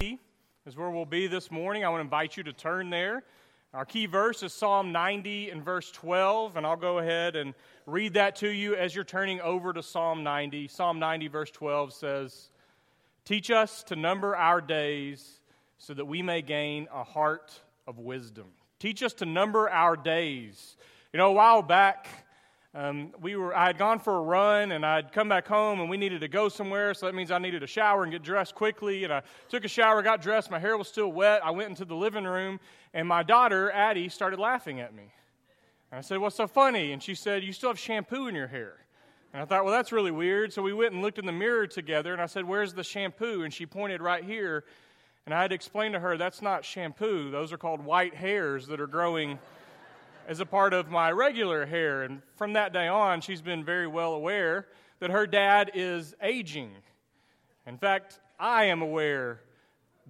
is where we'll be this morning. I want to invite you to turn there. Our key verse is Psalm 90 and verse 12, and I'll go ahead and read that to you as you're turning over to Psalm 90. Psalm 90, verse 12 says, Teach us to number our days so that we may gain a heart of wisdom. Teach us to number our days. You know, a while back, um, we were, I had gone for a run and I'd come back home and we needed to go somewhere, so that means I needed a shower and get dressed quickly. And I took a shower, got dressed, my hair was still wet. I went into the living room and my daughter, Addie, started laughing at me. And I said, What's so funny? And she said, You still have shampoo in your hair. And I thought, Well, that's really weird. So we went and looked in the mirror together and I said, Where's the shampoo? And she pointed right here. And I had to explain to her, That's not shampoo. Those are called white hairs that are growing as a part of my regular hair. And from that day on, she's been very well aware that her dad is aging. In fact, I am aware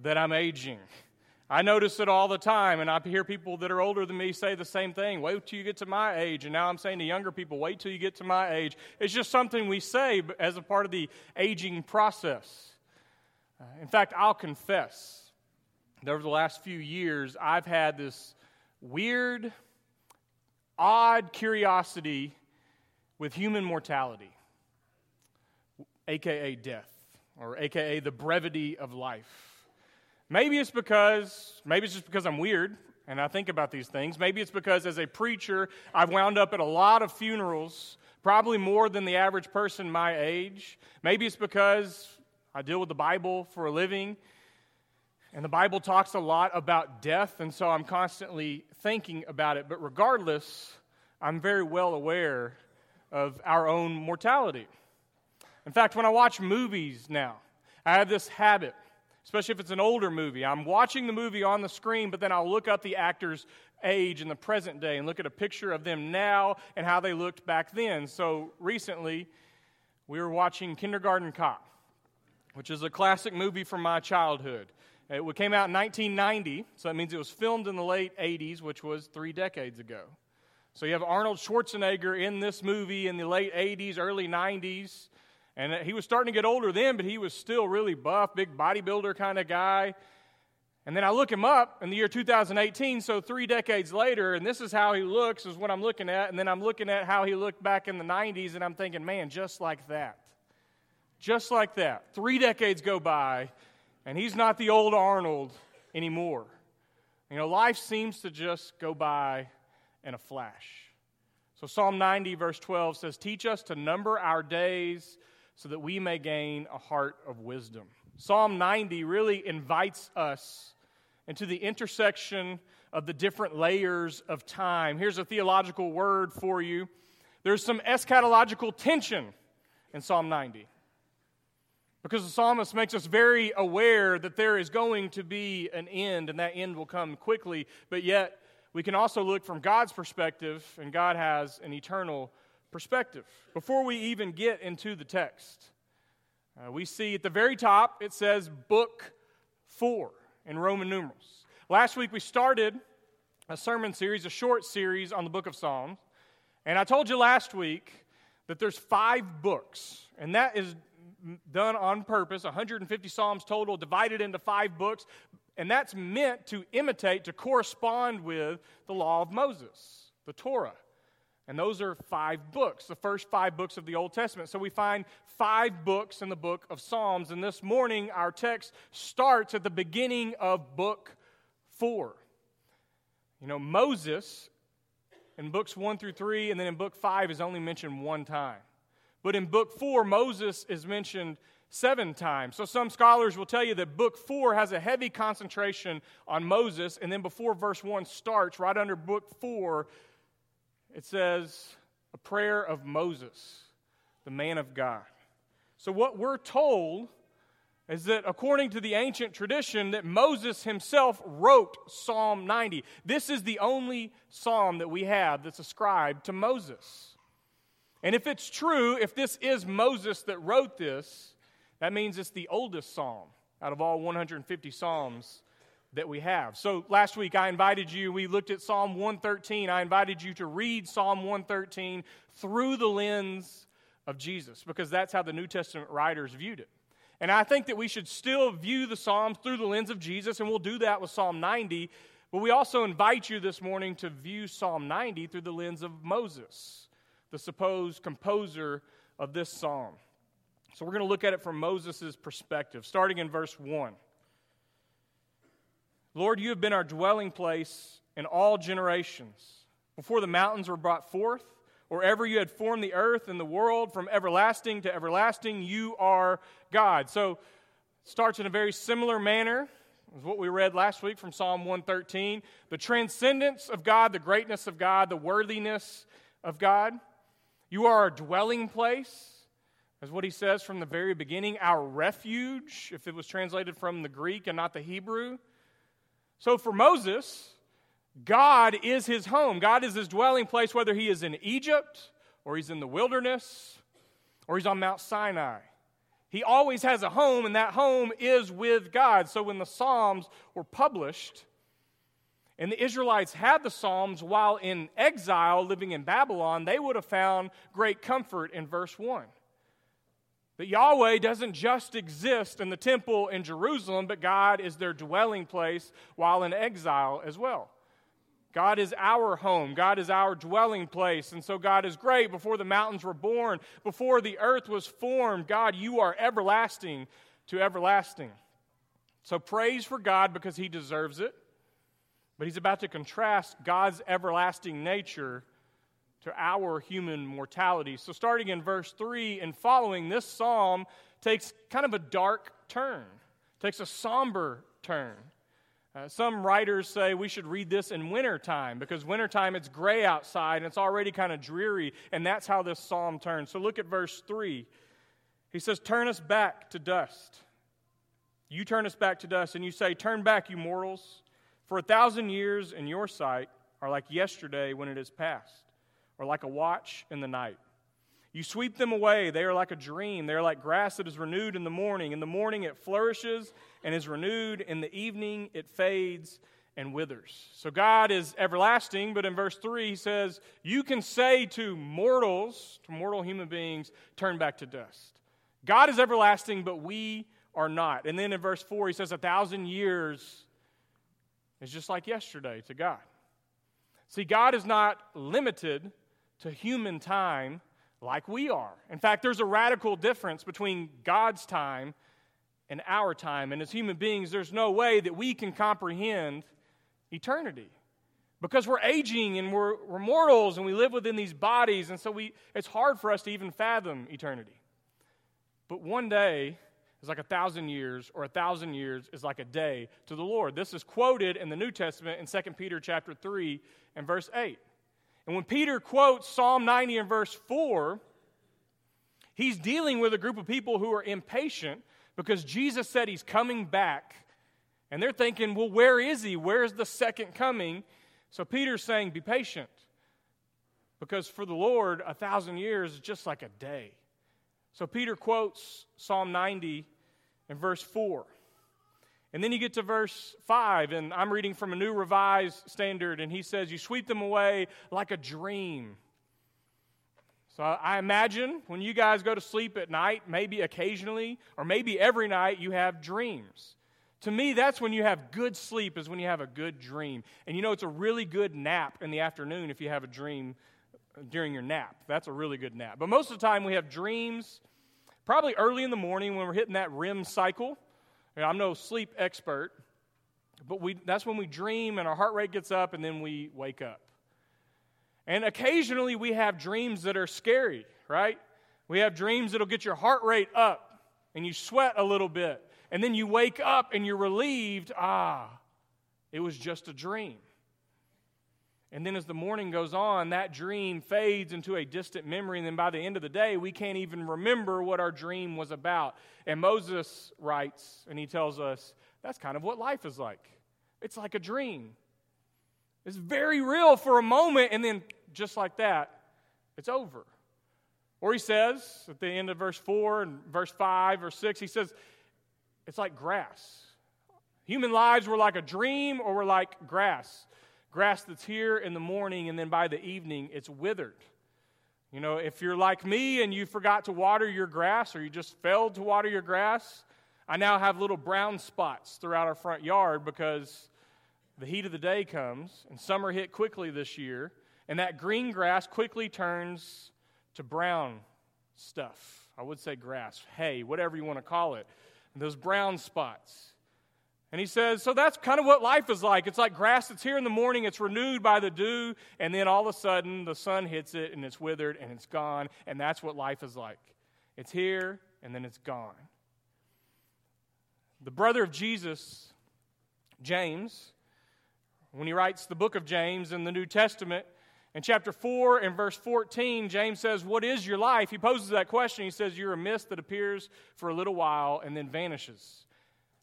that I'm aging. I notice it all the time, and I hear people that are older than me say the same thing. Wait till you get to my age. And now I'm saying to younger people, wait till you get to my age. It's just something we say as a part of the aging process. Uh, in fact, I'll confess that over the last few years, I've had this weird, odd curiosity with human mortality, aka death, or aka the brevity of life. Maybe it's because, maybe it's just because I'm weird and I think about these things. Maybe it's because as a preacher, I've wound up at a lot of funerals, probably more than the average person my age. Maybe it's because I deal with the Bible for a living and the Bible talks a lot about death, and so I'm constantly thinking about it. But regardless, I'm very well aware of our own mortality. In fact, when I watch movies now, I have this habit, especially if it's an older movie. I'm watching the movie on the screen, but then I'll look up the actor's age in the present day and look at a picture of them now and how they looked back then. So recently, we were watching Kindergarten Cop, which is a classic movie from my childhood. It came out in 1990, so that means it was filmed in the late 80s, which was three decades ago. So you have Arnold Schwarzenegger in this movie in the late 80s, early 90s. And uh, he was starting to get older then, but he was still really buff, big bodybuilder kind of guy. And then I look him up in the year 2018, so three decades later, and this is how he looks, is what I'm looking at. And then I'm looking at how he looked back in the 90s, and I'm thinking, man, just like that. Just like that. Three decades go by, and he's not the old Arnold anymore. You know, life seems to just go by in a flash. So, Psalm 90, verse 12 says, Teach us to number our days so that we may gain a heart of wisdom. Psalm 90 really invites us into the intersection of the different layers of time. Here's a theological word for you there's some eschatological tension in Psalm 90. Because the psalmist makes us very aware that there is going to be an end, and that end will come quickly. But yet, we can also look from God's perspective, and God has an eternal perspective. Before we even get into the text, uh, we see at the very top it says Book 4 in Roman numerals. Last week we started a sermon series, a short series on the book of Psalms. And I told you last week that there's five books, and that is done on purpose 150 Psalms total, divided into five books. And that's meant to imitate, to correspond with the law of Moses, the Torah. And those are five books, the first five books of the Old Testament. So we find five books in the book of Psalms. And this morning, our text starts at the beginning of book four. You know, Moses in books one through three, and then in book five is only mentioned one time. But in book four, Moses is mentioned seven times. So some scholars will tell you that book four has a heavy concentration on Moses, and then before verse one starts, right under book four, it says, a prayer of Moses, the man of God. So what we're told is that according to the ancient tradition that Moses himself wrote Psalm 90. This is the only psalm that we have that's ascribed to Moses. And if it's true, if this is Moses that wrote this, that means it's the oldest psalm out of all 150 psalms that we have. So last week I invited you, we looked at Psalm 113. I invited you to read Psalm 113 through the lens of Jesus because that's how the New Testament writers viewed it. And I think that we should still view the Psalms through the lens of Jesus, and we'll do that with Psalm 90. But we also invite you this morning to view Psalm 90 through the lens of Moses, the supposed composer of this psalm. So we're going to look at it from Moses' perspective, starting in verse 1. Lord, you have been our dwelling place in all generations. Before the mountains were brought forth, or ever you had formed the earth and the world from everlasting to everlasting, you are God. So starts in a very similar manner as what we read last week from Psalm 113. The transcendence of God, the greatness of God, the worthiness of God. You are our dwelling place, as what he says from the very beginning, our refuge, if it was translated from the Greek and not the Hebrew. So for Moses, God is his home. God is his dwelling place, whether he is in Egypt or he's in the wilderness or he's on Mount Sinai. He always has a home, and that home is with God. So when the Psalms were published, and the Israelites had the Psalms while in exile living in Babylon, they would have found great comfort in verse 1. That Yahweh doesn't just exist in the temple in Jerusalem, but God is their dwelling place while in exile as well. God is our home. God is our dwelling place. And so God is great. Before the mountains were born, before the earth was formed, God, you are everlasting to everlasting. So praise for God because he deserves it. But he's about to contrast God's everlasting nature to our human mortality. So starting in verse 3 and following, this psalm takes kind of a dark turn, takes a somber turn. Uh, some writers say we should read this in wintertime because wintertime it's gray outside and it's already kind of dreary, and that's how this psalm turns. So look at verse 3. He says, Turn us back to dust. You turn us back to dust, and you say, Turn back, you mortals, for a thousand years in your sight are like yesterday when it is past, or like a watch in the night. You sweep them away. They are like a dream. They are like grass that is renewed in the morning. In the morning it flourishes and is renewed. In the evening it fades and withers. So God is everlasting, but in verse 3 he says, You can say to mortals, to mortal human beings, turn back to dust. God is everlasting, but we are not. And then in verse 4 he says, A thousand years is just like yesterday to God. See, God is not limited to human time like we are. In fact, there's a radical difference between God's time and our time. And as human beings, there's no way that we can comprehend eternity because we're aging and we're, we're mortals and we live within these bodies. And so we, it's hard for us to even fathom eternity. But one day is like a thousand years, or a thousand years is like a day to the Lord. This is quoted in the New Testament in 2 Peter chapter 3 and verse 8. And when Peter quotes Psalm 90 and verse 4, he's dealing with a group of people who are impatient because Jesus said he's coming back. And they're thinking, well, where is he? Where's the second coming? So Peter's saying, be patient. Because for the Lord, a thousand years is just like a day. So Peter quotes Psalm 90 and verse 4. And then you get to verse 5, and I'm reading from a New Revised Standard, and he says, You sweep them away like a dream. So I imagine when you guys go to sleep at night, maybe occasionally, or maybe every night, you have dreams. To me, that's when you have good sleep, is when you have a good dream. And you know, it's a really good nap in the afternoon if you have a dream during your nap. That's a really good nap. But most of the time, we have dreams probably early in the morning when we're hitting that REM cycle I'm no sleep expert, but we, that's when we dream and our heart rate gets up and then we wake up. And occasionally we have dreams that are scary, right? We have dreams that'll get your heart rate up and you sweat a little bit. And then you wake up and you're relieved. Ah, it was just a dream. And then as the morning goes on, that dream fades into a distant memory. And then by the end of the day, we can't even remember what our dream was about. And Moses writes, and he tells us that's kind of what life is like. It's like a dream. It's very real for a moment, and then just like that, it's over. Or he says at the end of verse 4 and verse 5 or 6, he says, it's like grass. Human lives were like a dream or were like grass grass that's here in the morning and then by the evening it's withered. You know, if you're like me and you forgot to water your grass or you just failed to water your grass, I now have little brown spots throughout our front yard because the heat of the day comes and summer hit quickly this year, and that green grass quickly turns to brown stuff. I would say grass, hay, whatever you want to call it. And those brown spots. And he says, So that's kind of what life is like. It's like grass that's here in the morning, it's renewed by the dew, and then all of a sudden the sun hits it and it's withered and it's gone. And that's what life is like. It's here and then it's gone. The brother of Jesus, James, when he writes the book of James in the New Testament, in chapter 4 and verse 14, James says, What is your life? He poses that question. He says, You're a mist that appears for a little while and then vanishes.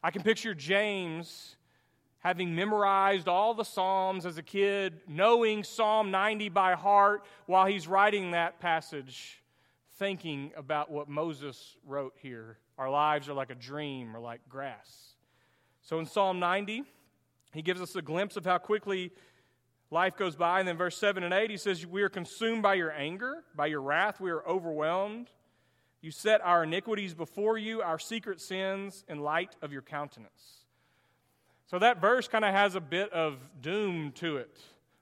I can picture James having memorized all the Psalms as a kid, knowing Psalm 90 by heart while he's writing that passage, thinking about what Moses wrote here. Our lives are like a dream or like grass. So in Psalm 90, he gives us a glimpse of how quickly life goes by. And then verse 7 and 8, he says, We are consumed by your anger, by your wrath, we are overwhelmed. You set our iniquities before you, our secret sins in light of your countenance. So that verse kind of has a bit of doom to it.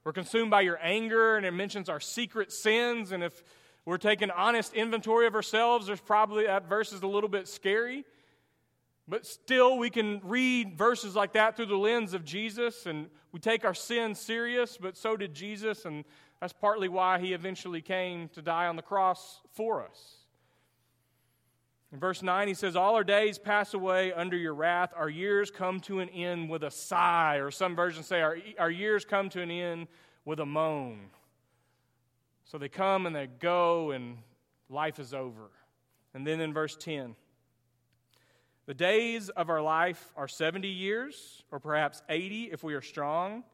We're consumed by your anger, and it mentions our secret sins. And if we're taking honest inventory of ourselves, there's probably that verse is a little bit scary. But still, we can read verses like that through the lens of Jesus, and we take our sin serious, but so did Jesus, and that's partly why he eventually came to die on the cross for us. In verse 9, he says, All our days pass away under your wrath. Our years come to an end with a sigh. Or some versions say, Our, our years come to an end with a moan. So they come and they go, and life is over. And then in verse 10, the days of our life are 70 years, or perhaps 80 if we are strong.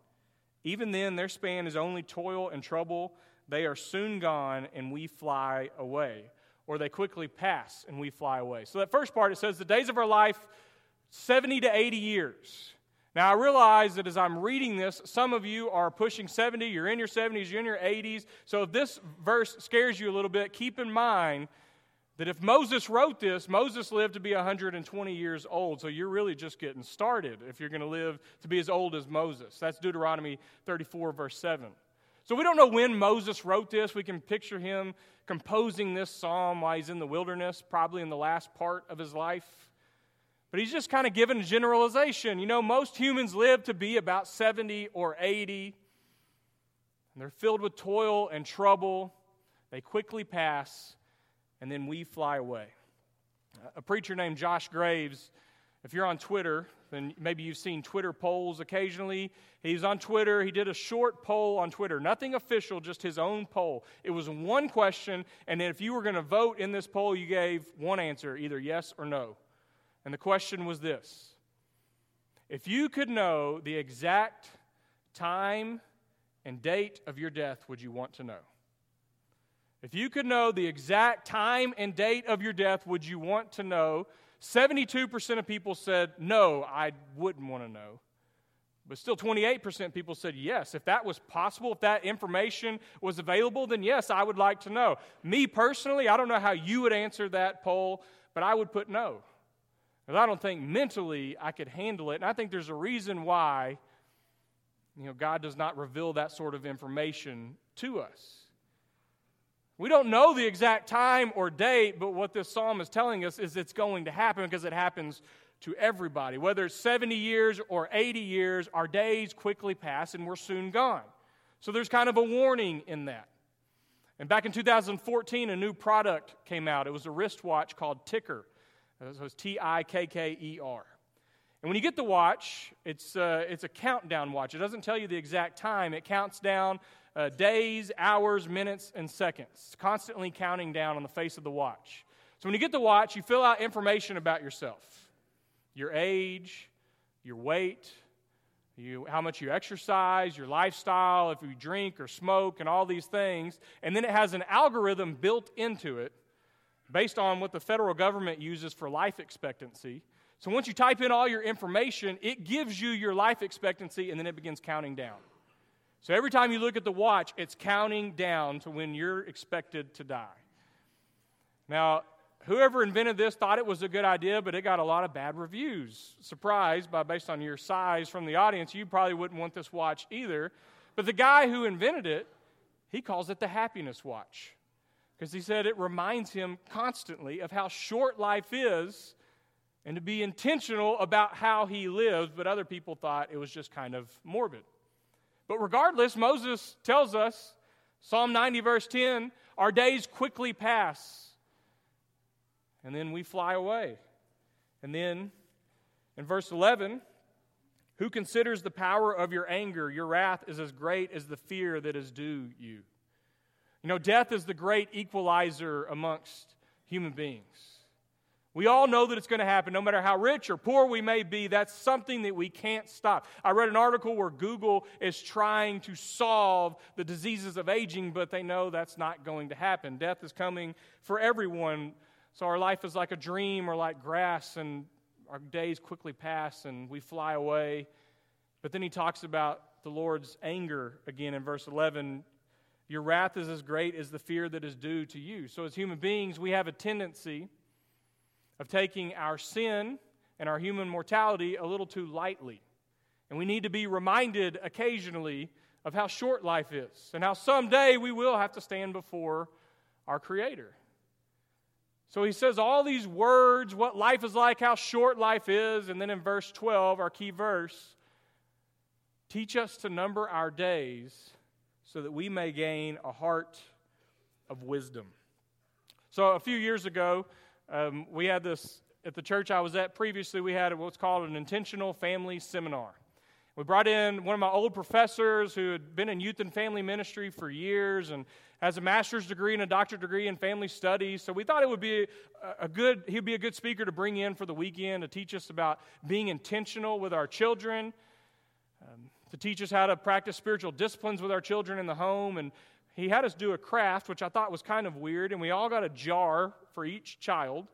Even then, their span is only toil and trouble. They are soon gone, and we fly away or they quickly pass and we fly away. So, that first part, it says the days of our life, 70 to 80 years. Now, I realize that as I'm reading this, some of you are pushing 70, you're in your 70s, you're in your 80s. So, if this verse scares you a little bit, keep in mind that if Moses wrote this, Moses lived to be 120 years old. So, you're really just getting started if you're going to live to be as old as Moses. That's Deuteronomy 34, verse 7. So we don't know when Moses wrote this. We can picture him composing this psalm while he's in the wilderness, probably in the last part of his life. But he's just kind of given a generalization. You know, most humans live to be about 70 or 80, and they're filled with toil and trouble. They quickly pass, and then we fly away. A preacher named Josh Graves, if you're on Twitter, then maybe you've seen Twitter polls occasionally. He's on Twitter. He did a short poll on Twitter, nothing official, just his own poll. It was one question, and if you were going to vote in this poll, you gave one answer, either yes or no. And the question was this If you could know the exact time and date of your death, would you want to know? If you could know the exact time and date of your death, would you want to know? 72% of people said, no, I wouldn't want to know. But still, 28% of people said yes. If that was possible, if that information was available, then yes, I would like to know. Me personally, I don't know how you would answer that poll, but I would put no. Because I don't think mentally I could handle it. And I think there's a reason why you know, God does not reveal that sort of information to us. We don't know the exact time or date, but what this psalm is telling us is it's going to happen because it happens to everybody. Whether it's 70 years or 80 years, our days quickly pass and we're soon gone. So there's kind of a warning in that. And back in 2014, a new product came out. It was a wristwatch called Tikker. It was T I K K E R. And when you get the watch, it's, uh, it's a countdown watch. It doesn't tell you the exact time, it counts down uh, days, hours, minutes, and seconds, constantly counting down on the face of the watch. So when you get the watch, you fill out information about yourself your age, your weight, you, how much you exercise, your lifestyle, if you drink or smoke, and all these things. And then it has an algorithm built into it based on what the federal government uses for life expectancy. So once you type in all your information, it gives you your life expectancy and then it begins counting down. So every time you look at the watch, it's counting down to when you're expected to die. Now, whoever invented this thought it was a good idea, but it got a lot of bad reviews. Surprised by based on your size from the audience, you probably wouldn't want this watch either. But the guy who invented it, he calls it the happiness watch. Because he said it reminds him constantly of how short life is and to be intentional about how he lives, but other people thought it was just kind of morbid. But regardless, Moses tells us, Psalm 90, verse 10, our days quickly pass and then we fly away. And then in verse 11, who considers the power of your anger? Your wrath is as great as the fear that is due you. You know, death is the great equalizer amongst human beings. We all know that it's going to happen, no matter how rich or poor we may be. That's something that we can't stop. I read an article where Google is trying to solve the diseases of aging, but they know that's not going to happen. Death is coming for everyone so our life is like a dream or like grass, and our days quickly pass and we fly away. But then he talks about the Lord's anger again in verse 11. Your wrath is as great as the fear that is due to you. So, as human beings, we have a tendency of taking our sin and our human mortality a little too lightly. And we need to be reminded occasionally of how short life is and how someday we will have to stand before our Creator. So he says all these words, what life is like, how short life is, and then in verse 12, our key verse, teach us to number our days so that we may gain a heart of wisdom. So a few years ago, um, we had this at the church I was at previously, we had what's called an intentional family seminar. We brought in one of my old professors who had been in youth and family ministry for years and has a master's degree and a doctorate degree in family studies. So we thought it would be a good, he'd be a good speaker to bring in for the weekend to teach us about being intentional with our children, um, to teach us how to practice spiritual disciplines with our children in the home. And he had us do a craft, which I thought was kind of weird. And we all got a jar for each child.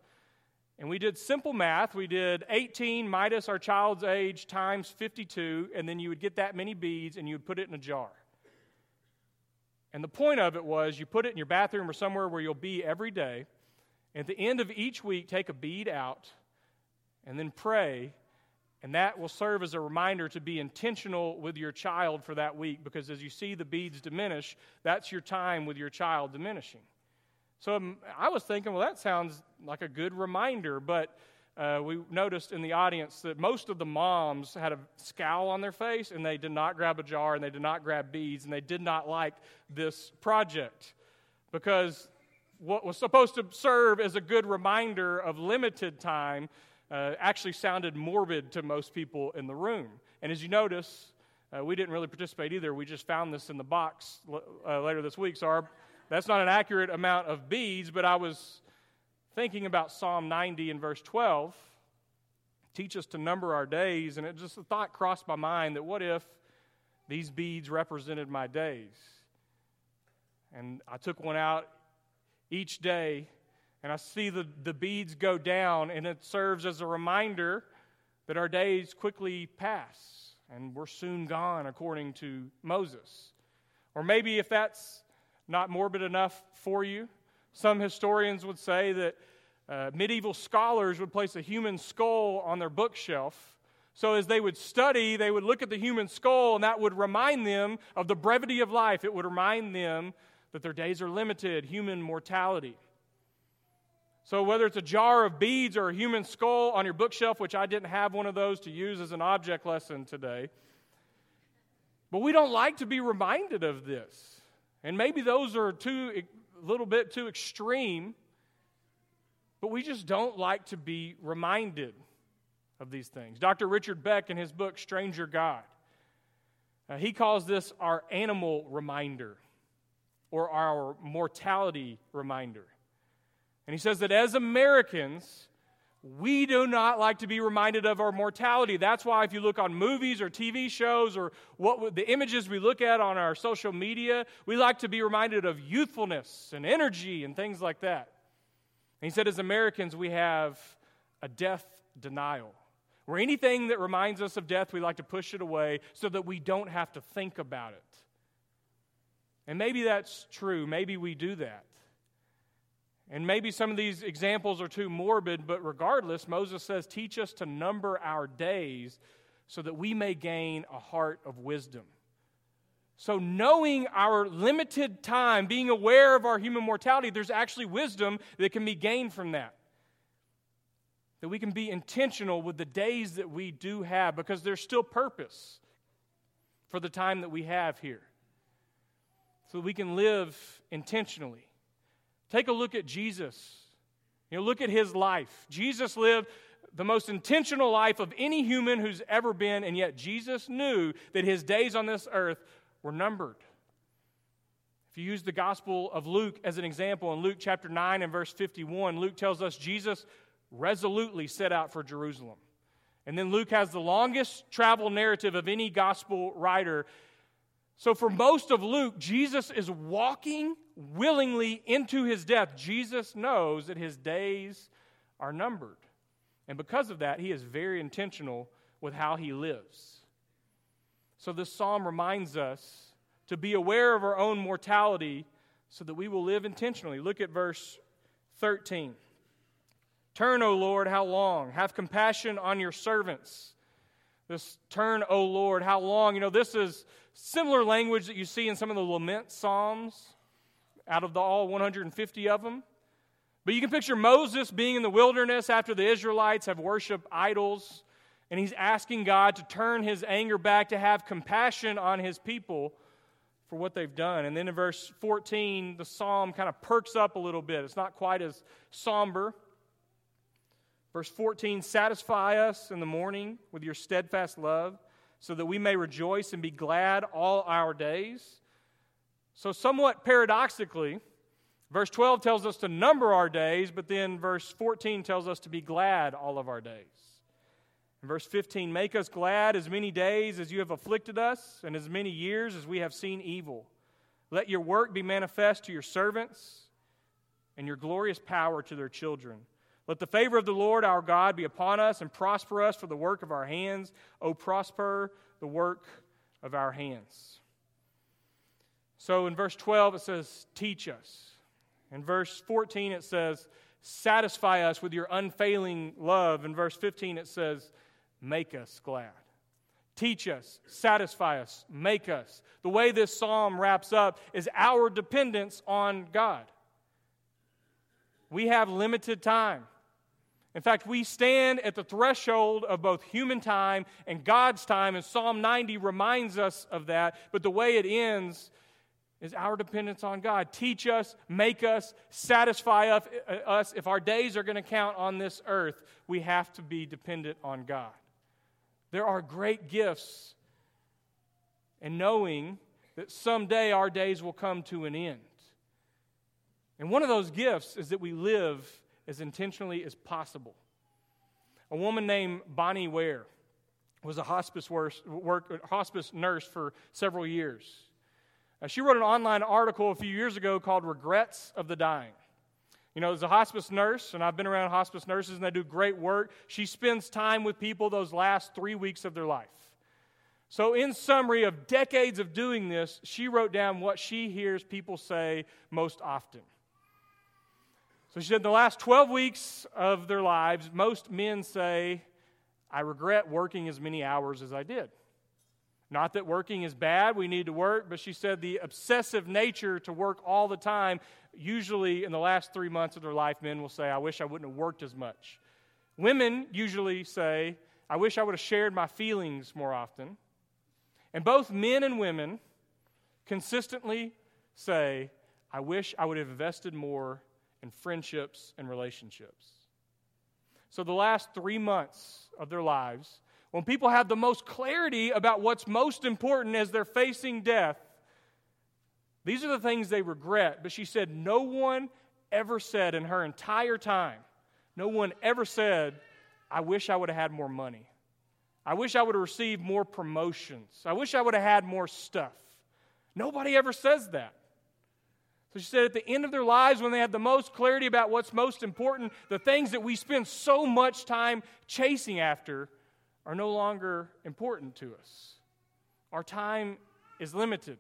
And we did simple math. We did 18 minus our child's age times 52, and then you would get that many beads and you would put it in a jar. And the point of it was you put it in your bathroom or somewhere where you'll be every day. At the end of each week, take a bead out and then pray. And that will serve as a reminder to be intentional with your child for that week because as you see the beads diminish, that's your time with your child diminishing. So um, I was thinking, well, that sounds like a good reminder, but uh, we noticed in the audience that most of the moms had a scowl on their face and they did not grab a jar and they did not grab beads and they did not like this project because what was supposed to serve as a good reminder of limited time uh, actually sounded morbid to most people in the room. And as you notice, uh, we didn't really participate either. We just found this in the box uh, later this week. So our, that's not an accurate amount of beads, but I was thinking about Psalm 90 and verse 12, teach us to number our days, and it just a thought crossed my mind that what if these beads represented my days? And I took one out each day, and I see the, the beads go down, and it serves as a reminder that our days quickly pass, and we're soon gone, according to Moses. Or maybe if that's not morbid enough for you, some historians would say that uh, medieval scholars would place a human skull on their bookshelf. So, as they would study, they would look at the human skull, and that would remind them of the brevity of life. It would remind them that their days are limited, human mortality. So, whether it's a jar of beads or a human skull on your bookshelf, which I didn't have one of those to use as an object lesson today, but we don't like to be reminded of this. And maybe those are too a little bit too extreme, but we just don't like to be reminded of these things. Dr. Richard Beck, in his book, Stranger God, uh, he calls this our animal reminder or our mortality reminder. And he says that as Americans, we do not like to be reminded of our mortality. That's why, if you look on movies or TV shows or what the images we look at on our social media, we like to be reminded of youthfulness and energy and things like that. And he said, as Americans, we have a death denial. Where anything that reminds us of death, we like to push it away so that we don't have to think about it. And maybe that's true. Maybe we do that. And maybe some of these examples are too morbid, but regardless, Moses says, Teach us to number our days so that we may gain a heart of wisdom. So, knowing our limited time, being aware of our human mortality, there's actually wisdom that can be gained from that. That we can be intentional with the days that we do have because there's still purpose for the time that we have here. So we can live intentionally. Take a look at Jesus. You know, look at his life. Jesus lived the most intentional life of any human who's ever been, and yet Jesus knew that his days on this earth were numbered. If you use the Gospel of Luke as an example, in Luke chapter 9 and verse 51, Luke tells us Jesus resolutely set out for Jerusalem. And then Luke has the longest travel narrative of any gospel writer. So, for most of Luke, Jesus is walking willingly into his death. Jesus knows that his days are numbered. And because of that, he is very intentional with how he lives. So, this psalm reminds us to be aware of our own mortality so that we will live intentionally. Look at verse 13. Turn, O Lord, how long? Have compassion on your servants. This turn, O Lord, how long? You know, this is similar language that you see in some of the lament psalms out of the all 150 of them. But you can picture Moses being in the wilderness after the Israelites have worshiped idols, and he's asking God to turn his anger back, to have compassion on his people for what they've done. And then in verse 14, the psalm kind of perks up a little bit. It's not quite as somber. Verse 14 Satisfy us in the morning with your steadfast love, so that we may rejoice and be glad all our days. So, somewhat paradoxically, verse 12 tells us to number our days, but then verse 14 tells us to be glad all of our days. Verse 15, make us glad as many days as you have afflicted us, and as many years as we have seen evil. Let your work be manifest to your servants, and your glorious power to their children. Let the favor of the Lord our God be upon us and prosper us for the work of our hands. O prosper the work of our hands. So in verse 12 it says, Teach us. In verse 14 it says, Satisfy us with your unfailing love. In verse 15 it says, Make us glad. Teach us, satisfy us, make us. The way this psalm wraps up is our dependence on God. We have limited time. In fact, we stand at the threshold of both human time and God's time, and Psalm 90 reminds us of that. But the way it ends is our dependence on God. Teach us, make us, satisfy us. Uh, if our days are going to count on this earth, we have to be dependent on God. There are great gifts in knowing that someday our days will come to an end. And one of those gifts is that we live as intentionally as possible. A woman named Bonnie Ware was a hospice, work, hospice nurse for several years. Uh, she wrote an online article a few years ago called Regrets of the Dying. You know, as a hospice nurse, and I've been around hospice nurses, and they do great work. She spends time with people those last three weeks of their life. So, in summary of decades of doing this, she wrote down what she hears people say most often. So she said, in the last 12 weeks of their lives, most men say, I regret working as many hours as I did. Not that working is bad, we need to work, but she said the obsessive nature to work all the time, usually in the last three months of their life, men will say, I wish I wouldn't have worked as much. Women usually say, I wish I would have shared my feelings more often. And both men and women consistently say, I wish I would have invested more and friendships and relationships. So, the last three months of their lives, when people have the most clarity about what's most important as they're facing death, these are the things they regret. But she said, no one ever said in her entire time, no one ever said, I wish I would have had more money. I wish I would have received more promotions. I wish I would have had more stuff. Nobody ever says that. So she said, at the end of their lives, when they have the most clarity about what's most important, the things that we spend so much time chasing after are no longer important to us. Our time is limited.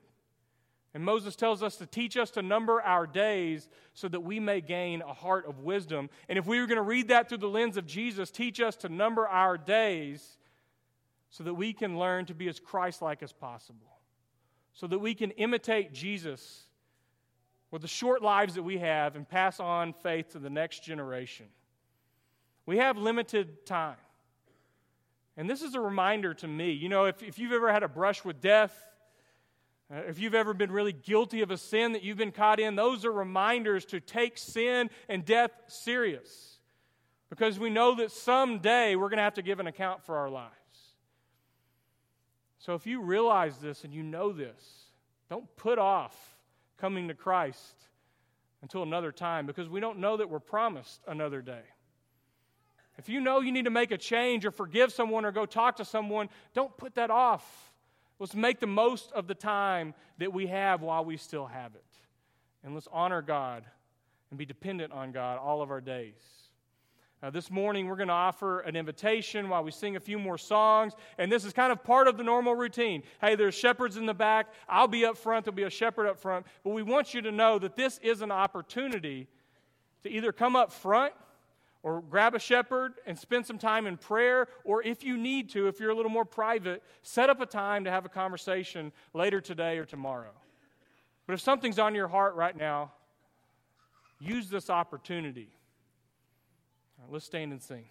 And Moses tells us to teach us to number our days so that we may gain a heart of wisdom. And if we were going to read that through the lens of Jesus, teach us to number our days so that we can learn to be as Christ like as possible, so that we can imitate Jesus with the short lives that we have and pass on faith to the next generation. We have limited time. And this is a reminder to me. You know, if, if you've ever had a brush with death, uh, if you've ever been really guilty of a sin that you've been caught in, those are reminders to take sin and death serious. Because we know that someday we're going to have to give an account for our lives. So if you realize this and you know this, don't put off coming to Christ until another time because we don't know that we're promised another day. If you know you need to make a change or forgive someone or go talk to someone, don't put that off. Let's make the most of the time that we have while we still have it. And let's honor God and be dependent on God all of our days. Uh, this morning, we're going to offer an invitation while we sing a few more songs. And this is kind of part of the normal routine. Hey, there's shepherds in the back. I'll be up front. There'll be a shepherd up front. But we want you to know that this is an opportunity to either come up front or grab a shepherd and spend some time in prayer, or if you need to, if you're a little more private, set up a time to have a conversation later today or tomorrow. But if something's on your heart right now, use this opportunity. Right, let's stand and sing.